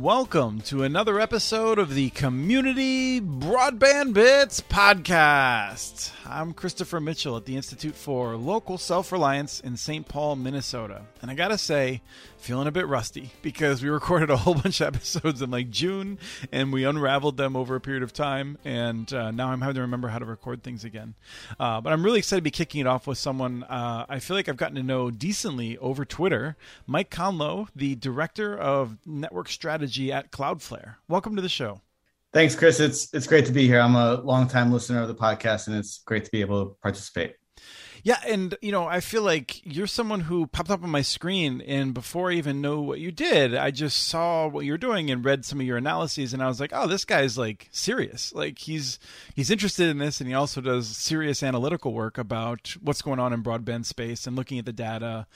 Welcome to another episode of the Community Broadband Bits podcast. I'm Christopher Mitchell at the Institute for Local Self Reliance in St. Paul, Minnesota. And I gotta say, feeling a bit rusty because we recorded a whole bunch of episodes in like June and we unraveled them over a period of time. And uh, now I'm having to remember how to record things again. Uh, but I'm really excited to be kicking it off with someone uh, I feel like I've gotten to know decently over Twitter Mike Conlow, the director of network strategy at Cloudflare. Welcome to the show. Thanks, Chris. It's it's great to be here. I'm a longtime listener of the podcast, and it's great to be able to participate. Yeah, and you know, I feel like you're someone who popped up on my screen, and before I even know what you did, I just saw what you're doing and read some of your analyses, and I was like, oh, this guy's like serious. Like he's he's interested in this, and he also does serious analytical work about what's going on in broadband space and looking at the data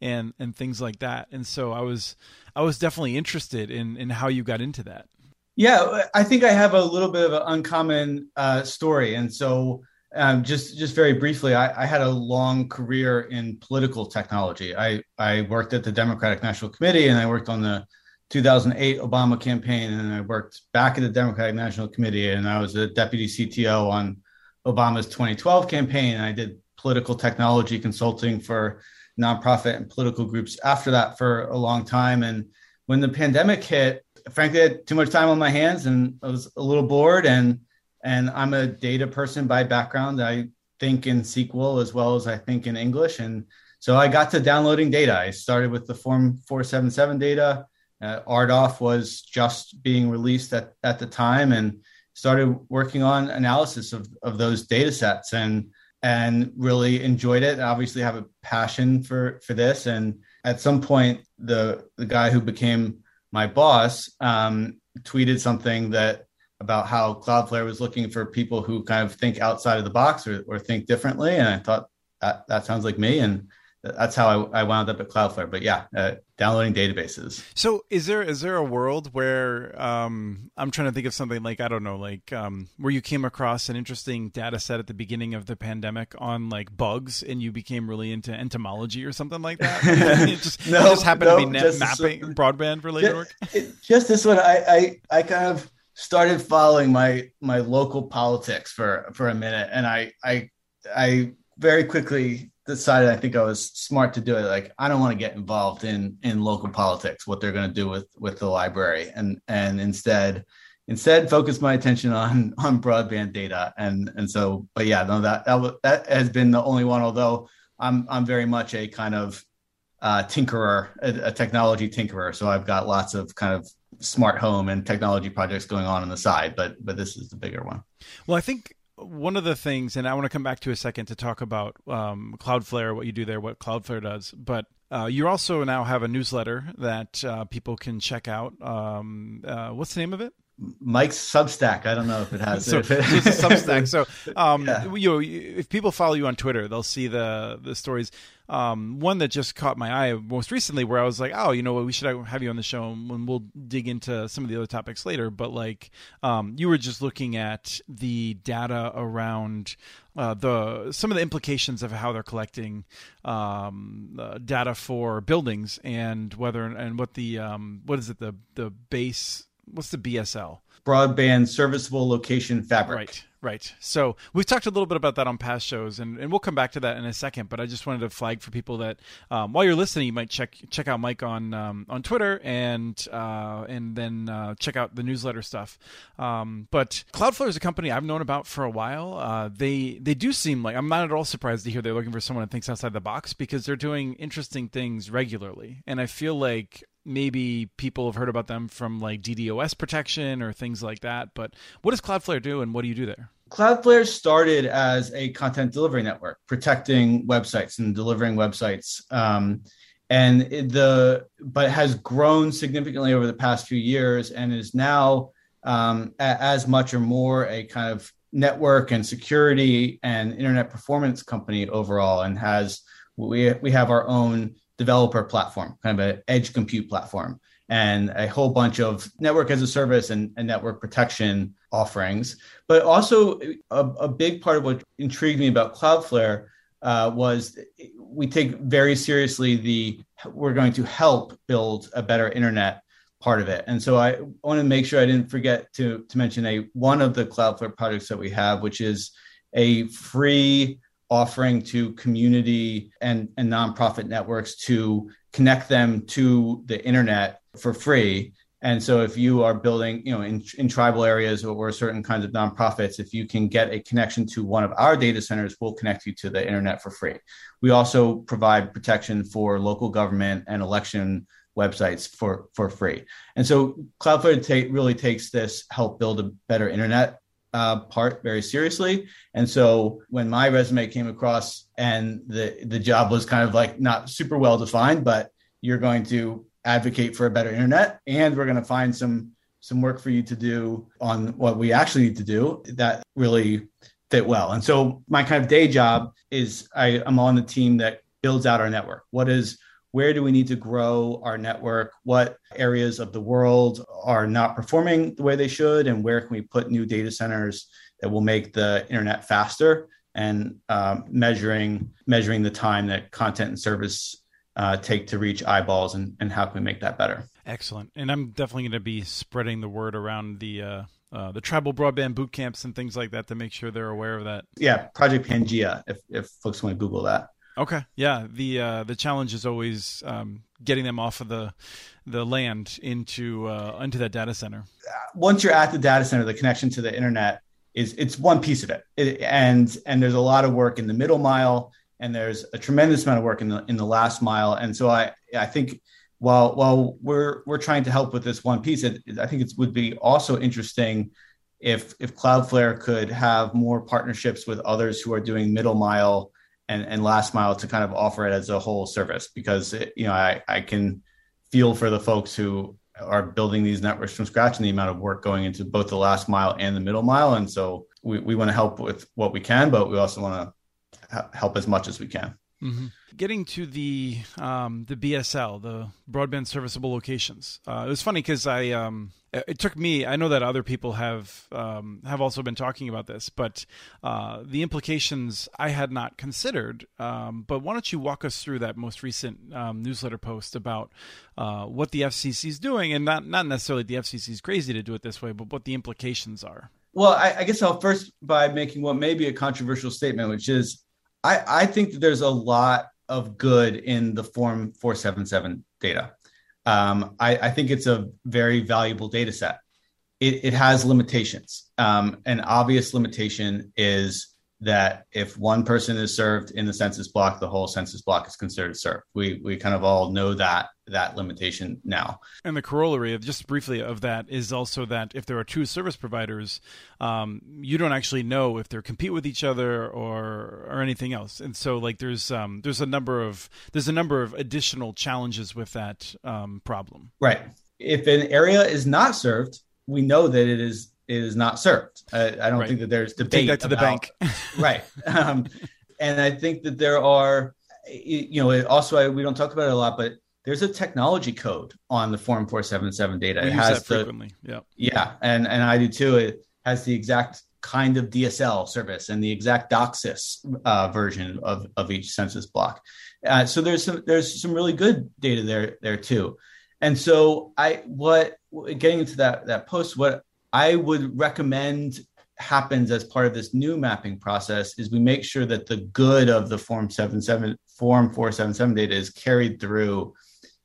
and and things like that. And so I was I was definitely interested in in how you got into that. Yeah, I think I have a little bit of an uncommon uh, story, and so um, just just very briefly, I, I, had a long career in political technology. I I worked at the Democratic National Committee, and I worked on the 2008 Obama campaign, and I worked back at the Democratic National Committee, and I was a deputy CTO on Obama's 2012 campaign. And I did political technology consulting for nonprofit and political groups after that for a long time. And when the pandemic hit, frankly, I had too much time on my hands, and I was a little bored and and I'm a data person by background. I think in SQL as well as I think in English. And so I got to downloading data. I started with the Form 477 data. Uh, RDOF was just being released at, at the time and started working on analysis of, of those data sets and and really enjoyed it. I obviously have a passion for for this. And at some point, the the guy who became my boss um, tweeted something that about how Cloudflare was looking for people who kind of think outside of the box or, or think differently. And I thought that that sounds like me. And that's how I, I wound up at Cloudflare. But yeah, uh, downloading databases. So is there is there a world where um, I'm trying to think of something like I don't know, like um, where you came across an interesting data set at the beginning of the pandemic on like bugs, and you became really into entomology or something like that? it just, no, it just happened no, to be net mapping broadband related work. It, just this one, I, I I kind of started following my my local politics for for a minute. And i i i very quickly decided i think i was smart to do it. Like i don't want to get involved in in local politics what they're going to do with with the library. And and instead instead focus my attention on on broadband data. And and so but yeah no that that, that has been the only one although i'm i'm very much a kind of uh, tinkerer a, a technology tinkerer. So i've got lots of kind of smart home and technology projects going on on the side, but but this is the bigger one. Well, I think one of the things, and I want to come back to a second to talk about um, Cloudflare, what you do there, what Cloudflare does, but. Uh, you also now have a newsletter that uh, people can check out. Um, uh, what's the name of it? Mike's Substack. I don't know if it has. so, it. it's a Substack. So, um, yeah. you know, if people follow you on Twitter, they'll see the the stories. Um, one that just caught my eye most recently, where I was like, oh, you know what, we should have you on the show, and we'll dig into some of the other topics later. But like, um, you were just looking at the data around uh, the some of the implications of how they're collecting um, uh, data for buildings and whether and what the um, what is it the the base what's the BSL? Broadband Serviceable Location Fabric. Right. Right. So we've talked a little bit about that on past shows, and, and we'll come back to that in a second. But I just wanted to flag for people that um, while you're listening, you might check check out Mike on um, on Twitter and uh, and then uh, check out the newsletter stuff. Um, but Cloudflare is a company I've known about for a while. Uh, they they do seem like I'm not at all surprised to hear they're looking for someone that thinks outside the box because they're doing interesting things regularly, and I feel like maybe people have heard about them from like DDoS protection or things like that. But what does Cloudflare do and what do you do there? Cloudflare started as a content delivery network, protecting websites and delivering websites. Um, and the but has grown significantly over the past few years and is now um, as much or more a kind of network and security and internet performance company overall and has we we have our own developer platform, kind of an edge compute platform, and a whole bunch of network as a service and, and network protection offerings. But also, a, a, big part of what intrigued me about Cloudflare uh, was we take very seriously the we're going to help build a better internet part of it. And so I want to make sure I didn't forget to to mention a one of the Cloudflare projects that we have, which is a free offering to community and, and nonprofit networks to connect them to the internet for free. And so if you are building, you know, in, in tribal areas or, or certain kinds of nonprofits, if you can get a connection to one of our data centers, we'll connect you to the internet for free. We also provide protection for local government and election websites for for free. And so Cloudflare ta- really takes this help build a better internet uh, part very seriously. And so when my resume came across and the the job was kind of like not super well defined, but you're going to advocate for a better internet, and we're going to find some some work for you to do on what we actually need to do that really fit well. And so my kind of day job is I, I'm on the team that builds out our network. What is where do we need to grow our network? What areas of the world are not performing the way they should? And where can we put new data centers that will make the internet faster? And um, measuring measuring the time that content and service uh, take to reach eyeballs, and, and how can we make that better? Excellent. And I'm definitely going to be spreading the word around the uh, uh, the tribal broadband boot camps and things like that to make sure they're aware of that. Yeah, Project Pangea. If if folks want to Google that. Okay. Yeah. The uh, the challenge is always um, getting them off of the the land into uh, into that data center. Once you're at the data center, the connection to the internet is it's one piece of it. it, and and there's a lot of work in the middle mile, and there's a tremendous amount of work in the in the last mile. And so I I think while while we're we're trying to help with this one piece, it, I think it would be also interesting if if Cloudflare could have more partnerships with others who are doing middle mile and, and last mile to kind of offer it as a whole service because it, you know I, I can feel for the folks who are building these networks from scratch and the amount of work going into both the last mile and the middle mile. And so we, we want to help with what we can but we also want to help as much as we can. Mm-hmm. Getting to the um, the BSL, the broadband serviceable locations, uh, it was funny because I um, it took me. I know that other people have um, have also been talking about this, but uh, the implications I had not considered. Um, but why don't you walk us through that most recent um, newsletter post about uh, what the FCC is doing, and not not necessarily the FCC is crazy to do it this way, but what the implications are. Well, I, I guess I'll first by making what may be a controversial statement, which is I, I think that there's a lot of good in the Form 477 data. Um, I, I, think it's a very valuable data set. It, it has limitations. Um, an obvious limitation is that if one person is served in the census block, the whole census block is considered served. We we kind of all know that that limitation now. And the corollary of just briefly of that is also that if there are two service providers, um, you don't actually know if they're compete with each other or or anything else. And so like there's um, there's a number of there's a number of additional challenges with that um, problem. Right. If an area is not served, we know that it is is not served. I, I don't right. think that there's debate. Take that to about, the bank, right? Um, and I think that there are, you know, also I, we don't talk about it a lot, but there's a technology code on the Form 477 data. We it has the, frequently. Yeah. Yeah, and and I do too. It has the exact kind of DSL service and the exact DOCSIS uh, version of, of each census block. Uh, so there's some there's some really good data there there too. And so I what getting into that that post what I would recommend happens as part of this new mapping process is we make sure that the good of the form 77 form 477 data is carried through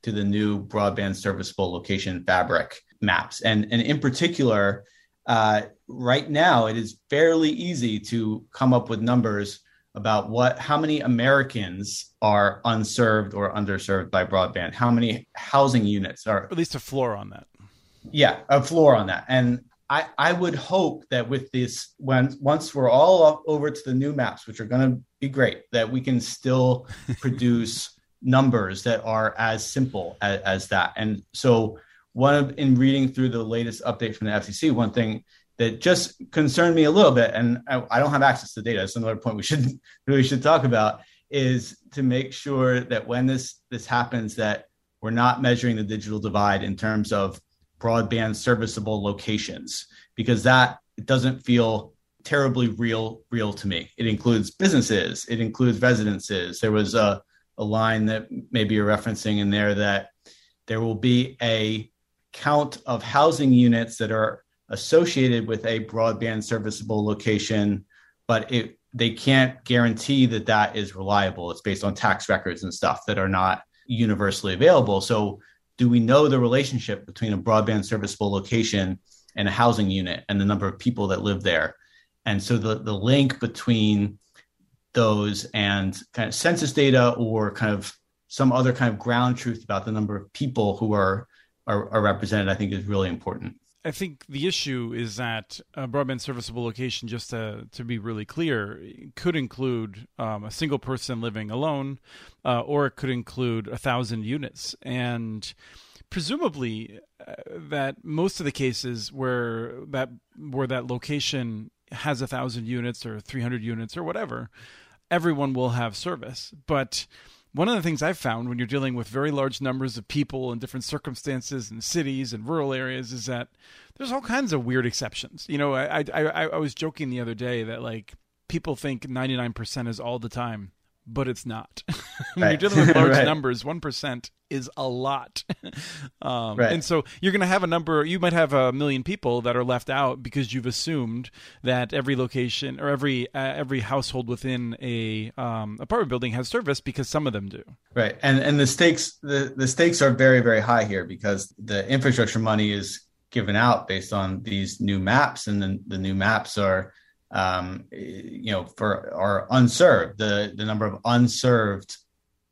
to the new broadband serviceable location fabric maps. And and in particular uh, right now it is fairly easy to come up with numbers about what how many americans are unserved or underserved by broadband. How many housing units are at least a floor on that. Yeah a floor on that. And I, I would hope that with this, when once we're all over to the new maps, which are going to be great, that we can still produce numbers that are as simple as, as, that. And so, one of in reading through the latest update from the FCC, one thing that just concerned me a little bit, and I, I don't have access to data. It's another point we should we should talk about is to make sure that when this this happens, that we're not measuring the digital divide in terms of broadband serviceable locations because that doesn't feel terribly real real to me. It includes businesses, it includes residences. There was a, a line that maybe you're referencing in there that there will be a count of housing units that are associated with a broadband serviceable location, but it, they can't guarantee that that is reliable. It's based on tax records and stuff that are not universally available. So, do we know the relationship between a broadband serviceable location and a housing unit and the number of people that live there? And so, the, the link between those and kind of census data or kind of some other kind of ground truth about the number of people who are, are, are represented, I think is really important. I think the issue is that a broadband serviceable location, just to, to be really clear, could include um, a single person living alone, uh, or it could include a thousand units. And presumably, uh, that most of the cases where that where that location has a thousand units or 300 units or whatever, everyone will have service. But one of the things I've found when you're dealing with very large numbers of people in different circumstances and cities and rural areas is that there's all kinds of weird exceptions. You know, I I, I was joking the other day that like people think 99% is all the time but it's not. when right. you're dealing with large right. numbers, one percent is a lot, um, right. and so you're going to have a number. You might have a million people that are left out because you've assumed that every location or every uh, every household within a um, apartment building has service because some of them do. Right, and and the stakes the the stakes are very very high here because the infrastructure money is given out based on these new maps, and then the new maps are um, you know, for are unserved. The the number of unserved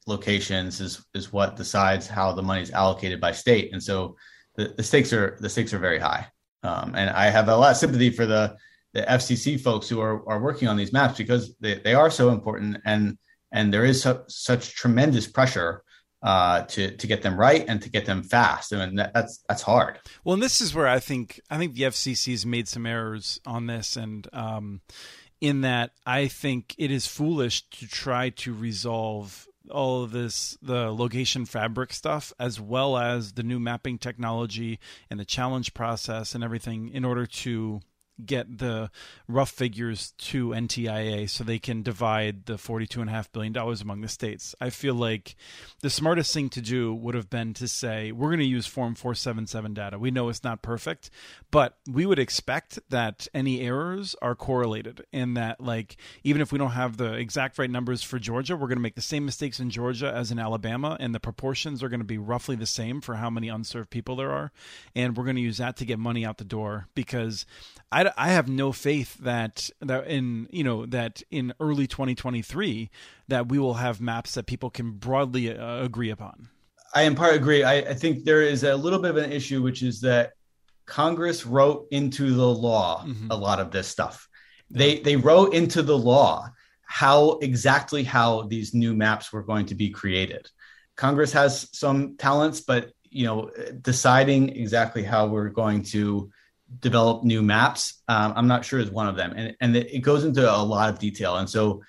locations is is what decides how the money is allocated by state, and so the, the stakes are the stakes are very high. Um, and I have a lot of sympathy for the the FCC folks who are are working on these maps because they, they are so important and and there is su- such tremendous pressure uh, to to get them right and to get them fast. I mean, that, that's that's hard. Well, and this is where I think I think the FCC's made some errors on this, and um, in that I think it is foolish to try to resolve all of this the location fabric stuff as well as the new mapping technology and the challenge process and everything in order to get the rough figures to NTIA so they can divide the $42.5 billion among the states. I feel like the smartest thing to do would have been to say, we're going to use Form 477 data. We know it's not perfect, but we would expect that any errors are correlated and that, like, even if we don't have the exact right numbers for Georgia, we're going to make the same mistakes in Georgia as in Alabama, and the proportions are going to be roughly the same for how many unserved people there are. And we're going to use that to get money out the door because I I, have no faith that that in you know that in early 2023 that we will have maps that people can broadly uh, agree upon. I in part agree. I, I think there is a little bit of an issue, which is that Congress wrote into the law mm-hmm. a lot of this stuff. They they wrote into the law how exactly how these new maps were going to be created. Congress has some talents, but you know, deciding exactly how we're going to develop new maps. Um, I'm not sure is one of them, and and it goes into a lot of detail. And so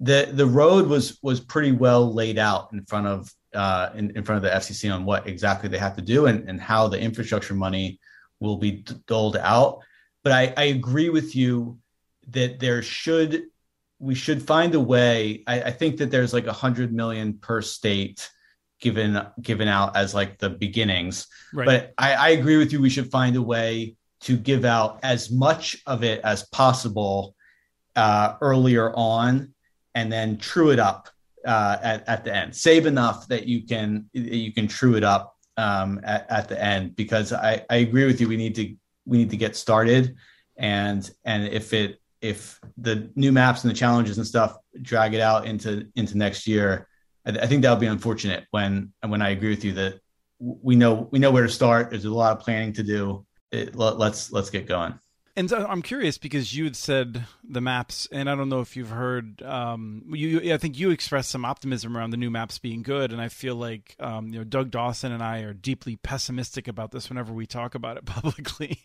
the the road was was pretty well laid out in front of uh, in, in front of the FCC on what exactly they have to do and, and how the infrastructure money will be doled out. But I, I agree with you that there should we should find a way. I, I think that there's like a hundred million per state given given out as like the beginnings. Right. But I, I agree with you. We should find a way to give out as much of it as possible uh, earlier on and then true it up uh, at, at the end. Save enough that you can you can true it up um, at, at the end because I, I agree with you. We need to we need to get started and and if it if the new maps and the challenges and stuff drag it out into into next year I, I think that would be unfortunate when when I agree with you that we know we know where to start. There's a lot of planning to do it, let, let's let's get going. And so I'm curious because you had said the maps, and I don't know if you've heard. Um, you, I think you expressed some optimism around the new maps being good, and I feel like um, you know Doug Dawson and I are deeply pessimistic about this whenever we talk about it publicly,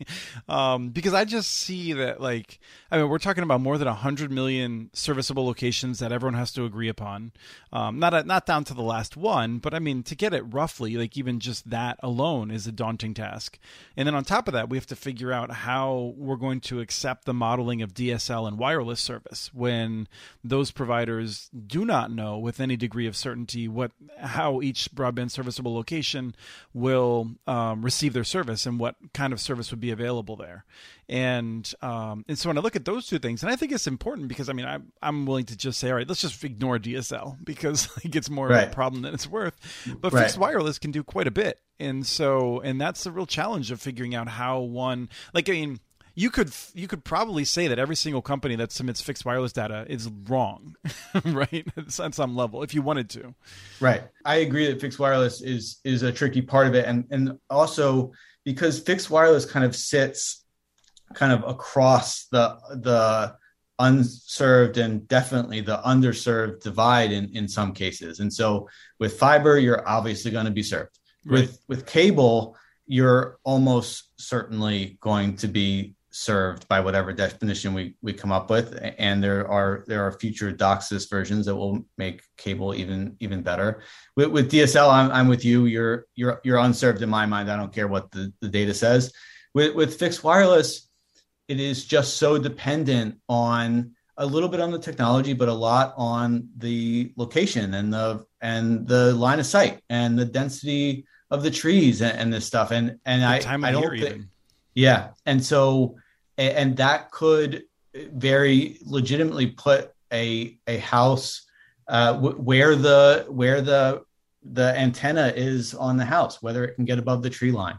um, because I just see that like I mean we're talking about more than hundred million serviceable locations that everyone has to agree upon, um, not a, not down to the last one, but I mean to get it roughly, like even just that alone is a daunting task, and then on top of that we have to figure out how we're going to accept the modeling of DSL and wireless service when those providers do not know with any degree of certainty what how each broadband serviceable location will um, receive their service and what kind of service would be available there. And um, and so when I look at those two things, and I think it's important because I mean I'm I'm willing to just say all right, let's just ignore DSL because it gets more right. of a problem than it's worth. But right. fixed wireless can do quite a bit, and so and that's the real challenge of figuring out how one like I mean you could you could probably say that every single company that submits fixed wireless data is wrong, right? at some level, if you wanted to. Right. I agree that fixed wireless is is a tricky part of it, and and also because fixed wireless kind of sits kind of across the the unserved and definitely the underserved divide in in some cases. And so with fiber, you're obviously going to be served. Right. With with cable, you're almost certainly going to be served by whatever definition we, we come up with. And there are there are future DOCSIS versions that will make cable even even better. With, with DSL I'm, I'm with you. You're you're you're unserved in my mind. I don't care what the, the data says. With with fixed wireless it is just so dependent on a little bit on the technology but a lot on the location and the and the line of sight and the density of the trees and, and this stuff. And and the I I don't think yeah. And so and that could very legitimately put a a house uh, w- where the where the the antenna is on the house, whether it can get above the tree line,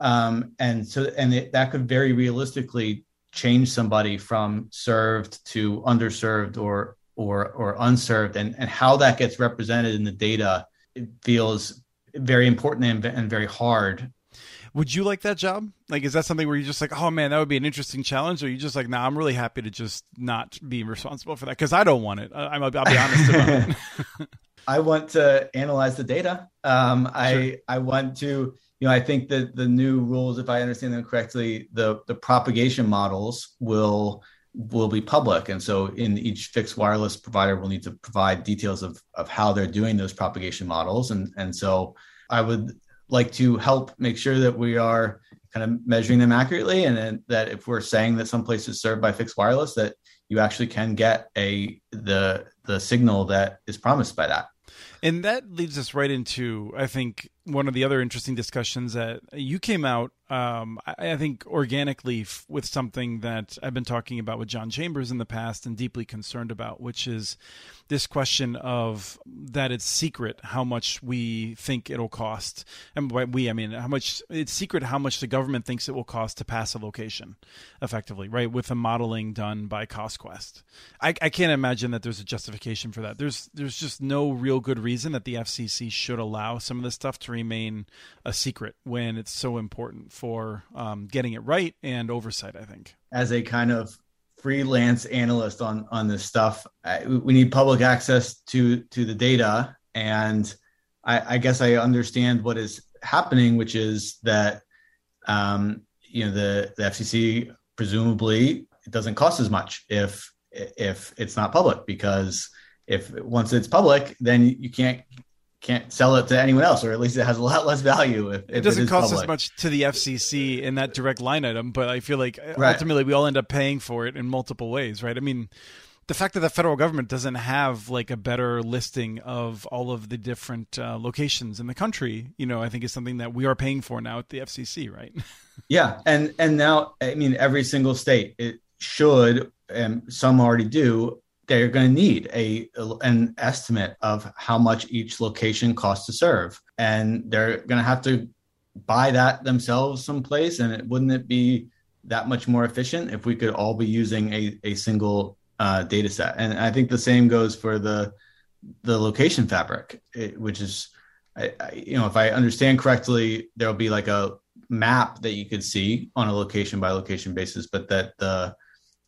um, and so and it, that could very realistically change somebody from served to underserved or or or unserved, and and how that gets represented in the data feels very important and, and very hard would you like that job? Like, is that something where you're just like, oh man, that would be an interesting challenge? Or you just like, nah, I'm really happy to just not be responsible for that because I don't want it. I'm I'll be honest about it. I want to analyze the data. Um, I sure. I want to, you know, I think that the new rules, if I understand them correctly, the the propagation models will will be public, and so in each fixed wireless provider will need to provide details of of how they're doing those propagation models, and and so I would like to help make sure that we are kind of measuring them accurately and, and that if we're saying that some place is served by fixed wireless that you actually can get a the the signal that is promised by that. And that leads us right into i think one of the other interesting discussions that you came out um, I, I, think organically f- with something that i've been talking about with john chambers in the past and deeply concerned about which is this question of that it's secret how much we think it'll cost, and by we I mean how much it's secret how much the government thinks it will cost to pass a location, effectively, right? With the modeling done by CostQuest, I, I can't imagine that there's a justification for that. There's there's just no real good reason that the FCC should allow some of this stuff to remain a secret when it's so important for um, getting it right and oversight. I think as a kind of freelance analyst on on this stuff. I, we need public access to to the data, and I, I, guess I understand what is happening, which is that um, you know the the FCC presumably it doesn't cost as much if if it's not public because if once it's public, then you can't can't sell it to anyone else, or at least it has a lot less value. If, if it doesn't it cost public. as much to the FCC in that direct line item, but I feel like right. ultimately we all end up paying for it in multiple ways, right? I mean, the fact that the federal government doesn't have like a better listing of all of the different uh, locations in the country, you know, I think is something that we are paying for now at the FCC, right? yeah, and and now I mean every single state it should and some already do they're going to need a an estimate of how much each location costs to serve. And they're going to have to buy that themselves someplace and it wouldn't it be that much more efficient if we could all be using a, a single uh, data set? And i think the same goes for the the location fabric it, which is I, I, you know if i understand correctly there'll be like a map that you could see on a location by location basis but that the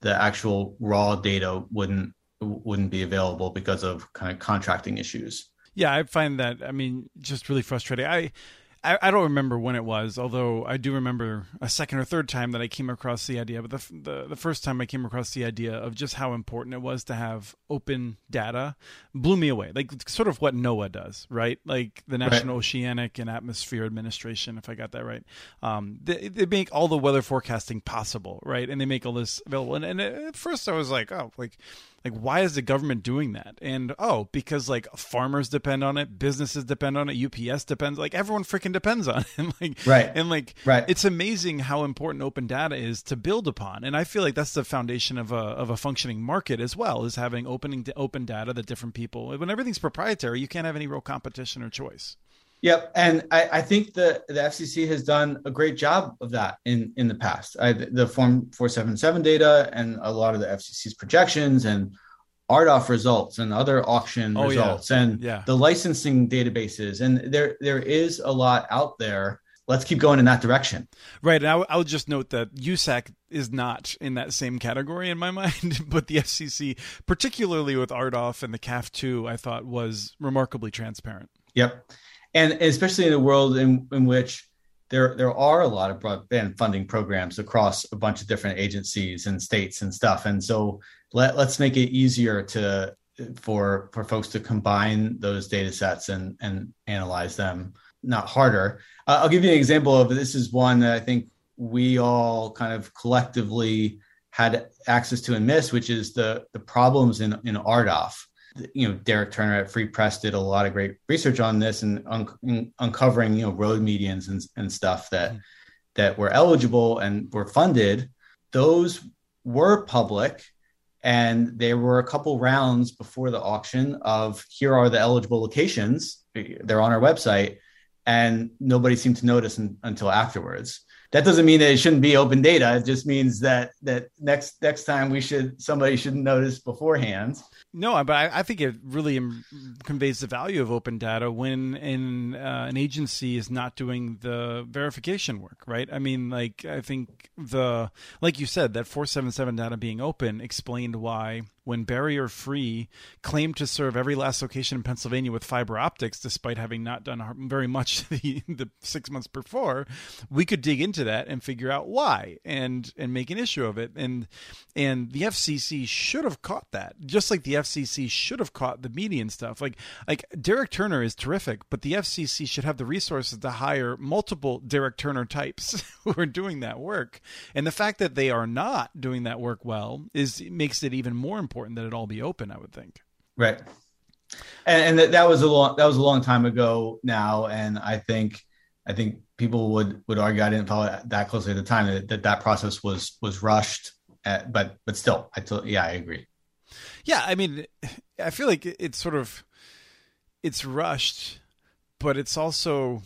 the actual raw data wouldn't wouldn't be available because of kind of contracting issues. Yeah, I find that I mean just really frustrating. I I, I, don't remember when it was, although I do remember a second or third time that I came across the idea. But the, the, the first time I came across the idea of just how important it was to have open data blew me away. Like sort of what NOAA does, right? Like the National right. Oceanic and Atmosphere Administration, if I got that right. Um, they, they make all the weather forecasting possible, right? And they make all this available. And, and at first I was like, oh, like like why is the government doing that? And oh because like farmers depend on it businesses depend on it ups depends like everyone freaking depends on it. And like right. and like right. it's amazing how important open data is to build upon. And i feel like that's the foundation of a of a functioning market as well is having opening to open data that different people when everything's proprietary you can't have any real competition or choice Yep, and I, I, think the the FCC has done a great job of that in in the past. I, the Form 477 data and a lot of the FCC's projections and RDOF results and other auction oh, results yeah. and yeah. the licensing databases, and there there is a lot out there. Let's keep going in that direction. Right, and I, w- I would just note that USAC is not in that same category in my mind, but the FCC, particularly with RDOF and the CAF two, I thought was remarkably transparent. Yep and especially in a world in, in which there there are a lot of broadband funding programs across a bunch of different agencies and states and stuff. And so let, let's make it easier to for for folks to combine those data sets and and analyze them not harder. Uh, i'll give you an example of this is one that i think we all kind of collectively had access to and missed which is the the problems in in RDOF you know Derek Turner at Free Press did a lot of great research on this and un- uncovering you know road medians and, and stuff that mm-hmm. that were eligible and were funded. Those were public, and there were a couple rounds before the auction of here are the eligible locations. They're on our website, and nobody seemed to notice in, until afterwards that doesn't mean that it shouldn't be open data. It just means that that next next time we should somebody should notice beforehand. No, but I, I think it really conveys the value of open data when in, uh, an agency is not doing the verification work, right? I mean, like I think the like you said that four seven seven data being open explained why when Barrier Free claimed to serve every last location in Pennsylvania with fiber optics, despite having not done very much the, the six months before, we could dig into that and figure out why and and make an issue of it. And and the FCC should have caught that, just like the FCC should have caught the median stuff. Like like Derek Turner is terrific, but the FCC should have the resources to hire multiple Derek Turner types who are doing that work. And the fact that they are not doing that work well is makes it even more important important that it all be open. I would think. Right. And, and that, that was a long that was a long time ago now, and I think I think people would would argue I didn't follow that closely at the time that that, that process was was rushed, at, but but still, I t- yeah I agree. Yeah, I mean, I feel like it's sort of it's rushed, but it's also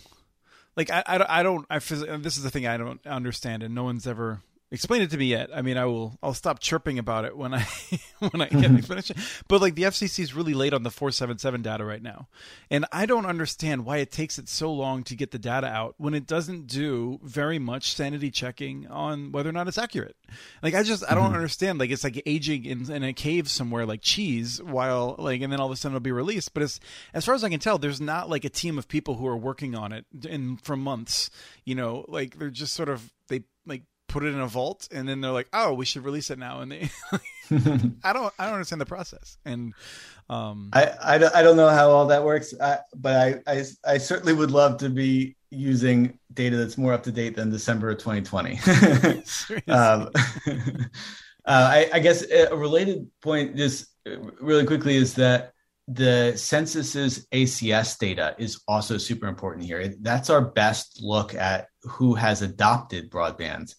like I, I, I don't I this is the thing I don't understand and no one's ever explain it to me yet. I mean, I will. I'll stop chirping about it when I when I get an explanation. But like the FCC is really late on the four seven seven data right now, and I don't understand why it takes it so long to get the data out when it doesn't do very much sanity checking on whether or not it's accurate. Like I just I don't mm-hmm. understand. Like it's like aging in, in a cave somewhere like cheese, while like and then all of a sudden it'll be released. But as as far as I can tell, there's not like a team of people who are working on it in for months. You know, like they're just sort of they put it in a vault and then they're like oh we should release it now. And they i don't i don't understand the process. And um i i, I don't know how all that works I, but I, I i certainly would love to be using data that's more up to date than december of 2020 um, uh, I, I guess a related point just really quickly is that the census's ACS data is also super important here. That's our best look at who has adopted broadband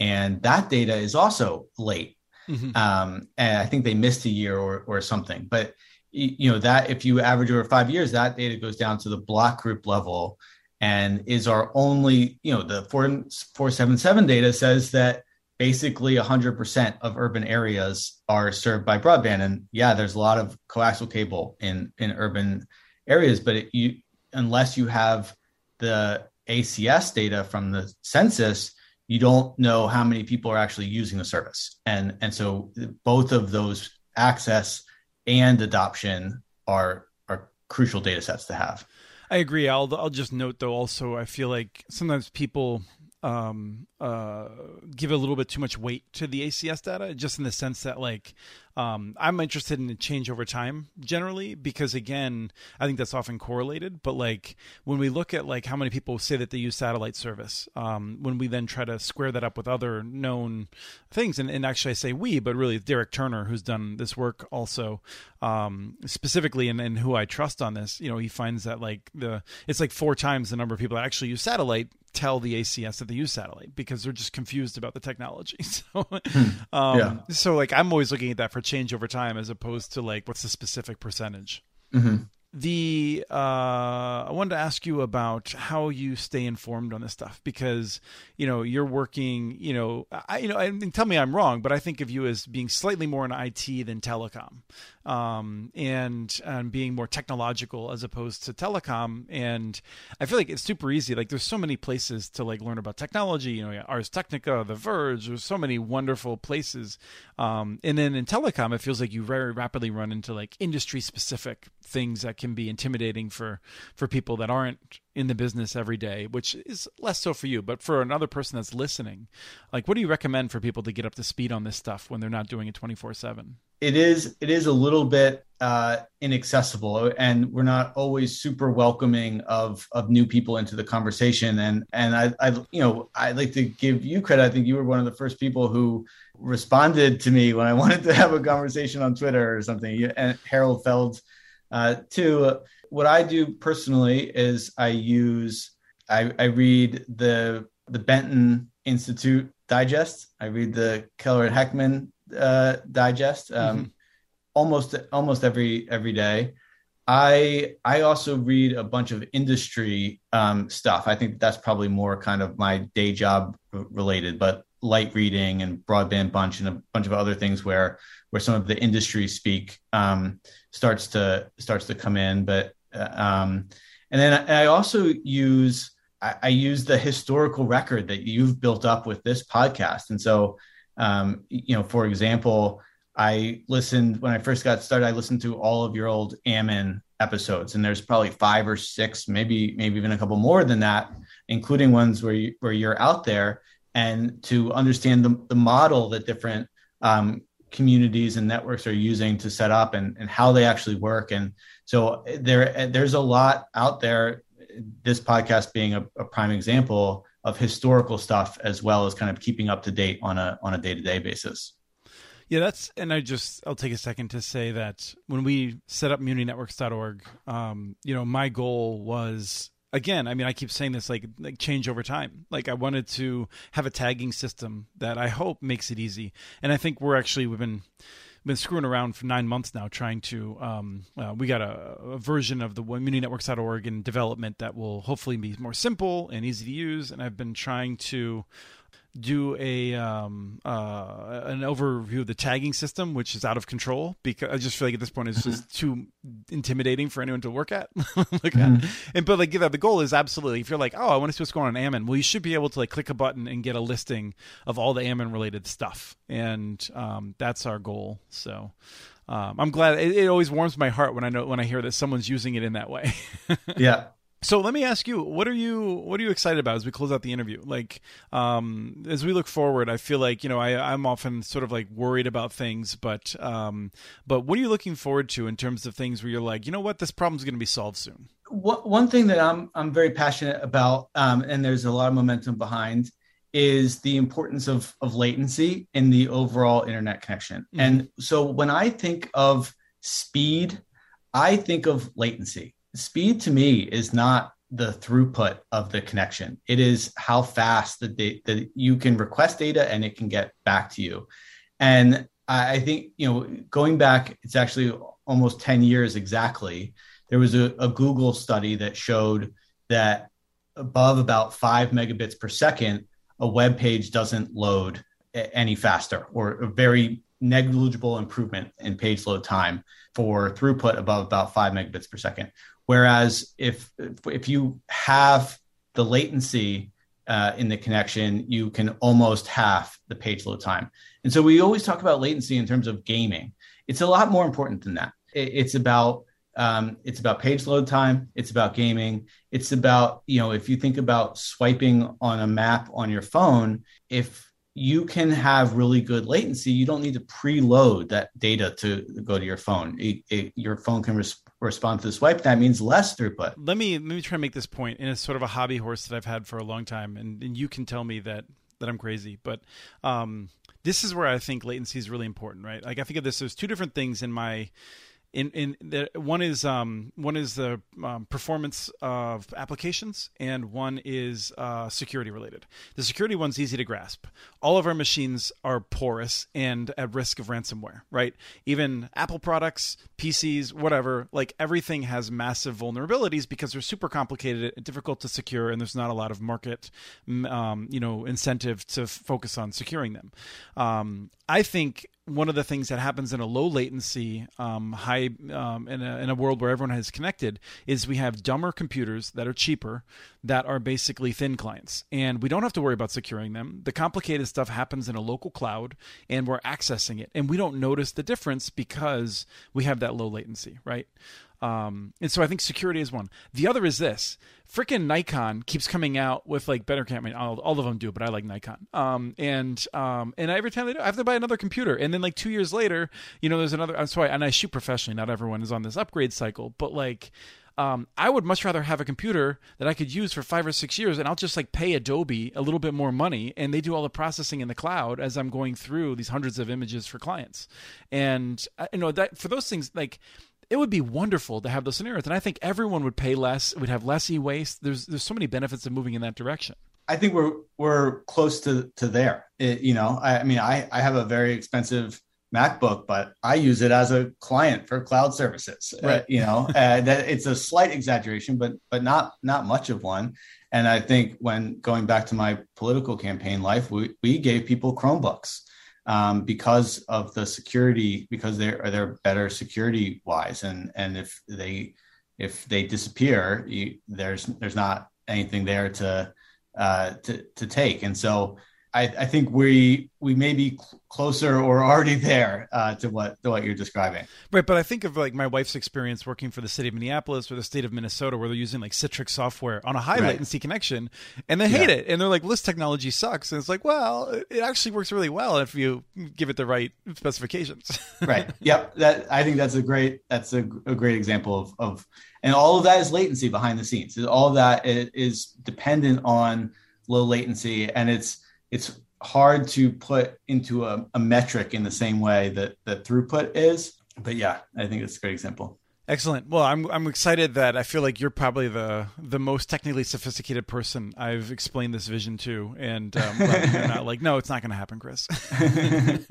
and that data is also late. Mm-hmm. Um, and I think they missed a year or or something. But you know that if you average over five years, that data goes down to the block group level, and is our only you know the four four seven seven data says that basically 100% of urban areas are served by broadband and yeah there's a lot of coaxial cable in in urban areas but it, you unless you have the acs data from the census you don't know how many people are actually using the service. And, and so both of those access and adoption are, are crucial data sets to have. I agree. I'll I'll just note though. Also, I feel like sometimes people um, uh, give a little bit too much weight to the ACS data, just in the sense that like um, I'm interested in change over time generally because again, I think that's often correlated. But like when we look at like how many people say that they use satellite service, um, when we then try to square that up with other known things, and, and actually I say we, but really Derek Turner, who's done this work also um, specifically, and, and who I trust on this, you know, he finds that like the it's like four times the number of people that actually use satellite tell the ACS that they use satellite because they're just confused about the technology. So, hmm. um, yeah. so like I'm always looking at that for change over time as opposed to like what's the specific percentage. Mm-hmm the uh, I wanted to ask you about how you stay informed on this stuff because you know you're working you know I you know I mean, tell me I'm wrong but I think of you as being slightly more in IT than telecom um, and and being more technological as opposed to telecom. And I feel like it's super easy. Like there's so many places to like learn about technology. You know Ars Technica The Verge there's so many wonderful places. Um, and then in telecom it feels like you very rapidly run into like industry specific things that can be intimidating for for people that aren't in the business every day which is less so for you but for another person that's listening like what do you recommend for people to get up to speed on this stuff when they're not doing it 24/7 it is it is a little bit uh, inaccessible and we're not always super welcoming of of new people into the conversation and and I, I you know I'd like to give you credit. I think you were one of the first people who responded to me when I wanted to have a conversation on Twitter or something and Harold Feld uh, two, what I do personally is I use I, I read the the Benton Institute Digest. I read the Keller and Heckman uh, Digest um, mm-hmm. almost almost every every day. I I also read a bunch of industry um, stuff. I think that's probably more kind of my day job related, but light reading and broadband bunch and a bunch of other things where where some of the industry speak um, starts to starts to come in. But uh, um, and then I also use I, I, use the historical record that you've built up with this podcast, and so um, you know, for example, I listened when I first got started. I listened to all of your old Ammon episodes, and there's probably five or six, maybe maybe even a couple more than that, including ones where you, where you're out there and to understand the, the model that different um, communities and networks are using to set up and, and how they actually work. And so there, there's a lot out there, this podcast being a, a prime example of historical stuff, as well as kind of keeping up to date on a, on a day-to-day basis. Yeah, that's and I just I'll take a second to say that when we set up muninetworks.org, um, you know, my goal was again, I mean, I keep saying this like like change over time. Like I wanted to have a tagging system that I hope makes it easy, and I think we're actually we've been been screwing around for nine months now trying to um, uh, we got a, a, version of the muninetworks.org in development that will hopefully be more simple and easy to use and i've been trying to do a um, uh, an overview of the tagging system, which is out of control because I just feel like at this point it's just mm-hmm. too intimidating for anyone to work at. Look mm-hmm. at. And but like yeah, the goal is absolutely if you're like, oh, I want to see what's going on in Ammon, well, you should be able to like click a button and get a listing of all the Ammon related stuff, and um, that's our goal. So. Um, I'm glad. It, it always warms my heart when I know when I hear that someone's using it in that way. yeah, so let me ask you, what are you what are you excited about as we close out the interview? Like, um, as we look forward, I feel like you know I, I'm often sort of like worried about things, but um, but what are you looking forward to in terms of things where you're like, you know what, this problem's going to be solved soon. One thing that I'm I'm very passionate about, um, and there's a lot of momentum behind, is the importance of of latency in the overall internet connection. Mm-hmm. And so when I think of speed, I think of latency speed to me is not the throughput of the connection. It is how fast the data that you can request data and it can get back to you. And I think, you know, going back, it's actually almost 10 years exactly. There was a, a Google study that showed that above about five megabits per second, a web page doesn't load any faster or a very negligible improvement in page load time for throughput above about five megabits per second. Whereas if if you have the latency uh, in the connection, you can almost half the page load time. And so we always talk about latency in terms of gaming. It's a lot more important than that. It's about um, it's about page load time. It's about gaming. It's about, you know, if you think about swiping on a map on your phone, if you can have really good latency, you don't need to preload that data to go to your phone. It, it, your phone can res- respond to the swipe. That means less throughput. Let me let me try and make this point. point, and it's sort of a hobby horse that I've had for a long time, and, and you can tell me that that I'm crazy, but um, this is where I think latency is really important, right? Like I think of this, there's two different things in my in in the one is um, one is the um, performance of applications and one is uh, security related. The security one's easy to grasp. All of our machines are porous and at risk of ransomware, right? Even Apple products, PCs, whatever, like everything has massive vulnerabilities because they're super complicated, and difficult to secure, and there's not a lot of market, um, you know, incentive to focus on securing them. I think one of the things that happens in a low latency, um, high um, in, a, in a world where everyone is connected is we have dumber computers that are cheaper, that are basically thin clients, and we don't have to worry about securing them. The complicated stuff happens in a local cloud, and we're accessing it, and we don't notice the difference because we have that low latency, right? Um, and so I think security is one. The other is this: freaking Nikon keeps coming out with like better camera. I mean, all, all of them do, but I like Nikon. Um, and um, and every time they do, I have to buy another computer. And then like two years later, you know, there's another. I'm sorry, and I shoot professionally. Not everyone is on this upgrade cycle, but like. Um, I would much rather have a computer that I could use for five or six years, and I'll just like pay Adobe a little bit more money, and they do all the processing in the cloud as I'm going through these hundreds of images for clients. And uh, you know that for those things, like it would be wonderful to have those scenarios, and I think everyone would pay less, would have less e-waste. There's there's so many benefits of moving in that direction. I think we're we're close to to there. It, you know, I, I, mean, I I have a very expensive MacBook, but I use it as a client for cloud services. Uh, right. Uh, you know, uh, that it's a slight exaggeration, but but not not much of one. And I think when going back to my political campaign life, we we gave people Chromebooks um, because of the security, because they're they're better security wise, and and if they if they disappear, you, there's there's not anything there to uh, to to take, and so I, I think we we may be cl- closer or already there uh, to what to what you're describing. Right, but I think of like my wife's experience working for the city of Minneapolis or the state of Minnesota, where they're using like Citrix software on a high right. latency connection, and they hate yeah. it, and they're like, "Well, this technology sucks." And it's like, well, it actually works really well if you give it the right specifications. right. Yep. That I think that's a great that's a, a great example of of, and all of that is latency behind the scenes. All of that is dependent on low latency, and it's it's hard to put into a, a metric in the same way that that throughput is. But yeah, I think it's a great example. Excellent. Well, I'm I'm excited that I feel like you're probably the the most technically sophisticated person I've explained this vision to, and um, well, you're not like, no, it's not going to happen, Chris.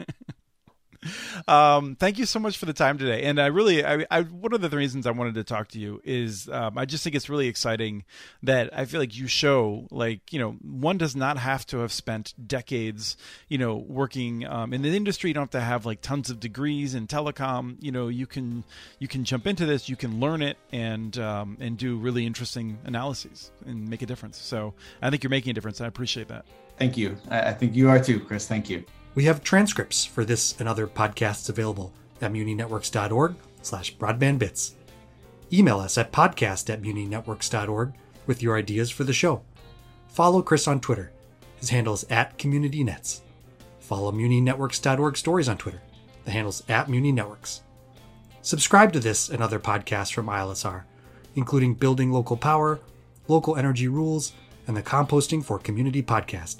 um, thank you so much for the time today. And I really, I, I, one of the reasons I wanted to talk to you is um, I just think it's really exciting that I feel like you show, like, you know, one does not have to have spent decades, you know, working um, in the industry. You don't have to have like tons of degrees in telecom. You know, you can you can jump into this, you can learn it, and um, and do really interesting analyses and make a difference. So I think you're making a difference. And I appreciate that. Thank you. I, I think you are too, Chris. Thank you. We have transcripts for this and other podcasts available at muninetworks.org slash broadbandbits. Email us at podcast at muninetworks.org with your ideas for the show. Follow Chris on Twitter. His handle is at CommunityNets. Follow muninetworks.org stories on Twitter. The handle's at muninetworks. Subscribe to this and other podcasts from ILSR, including Building Local Power, Local Energy Rules, and the Composting for Community podcast.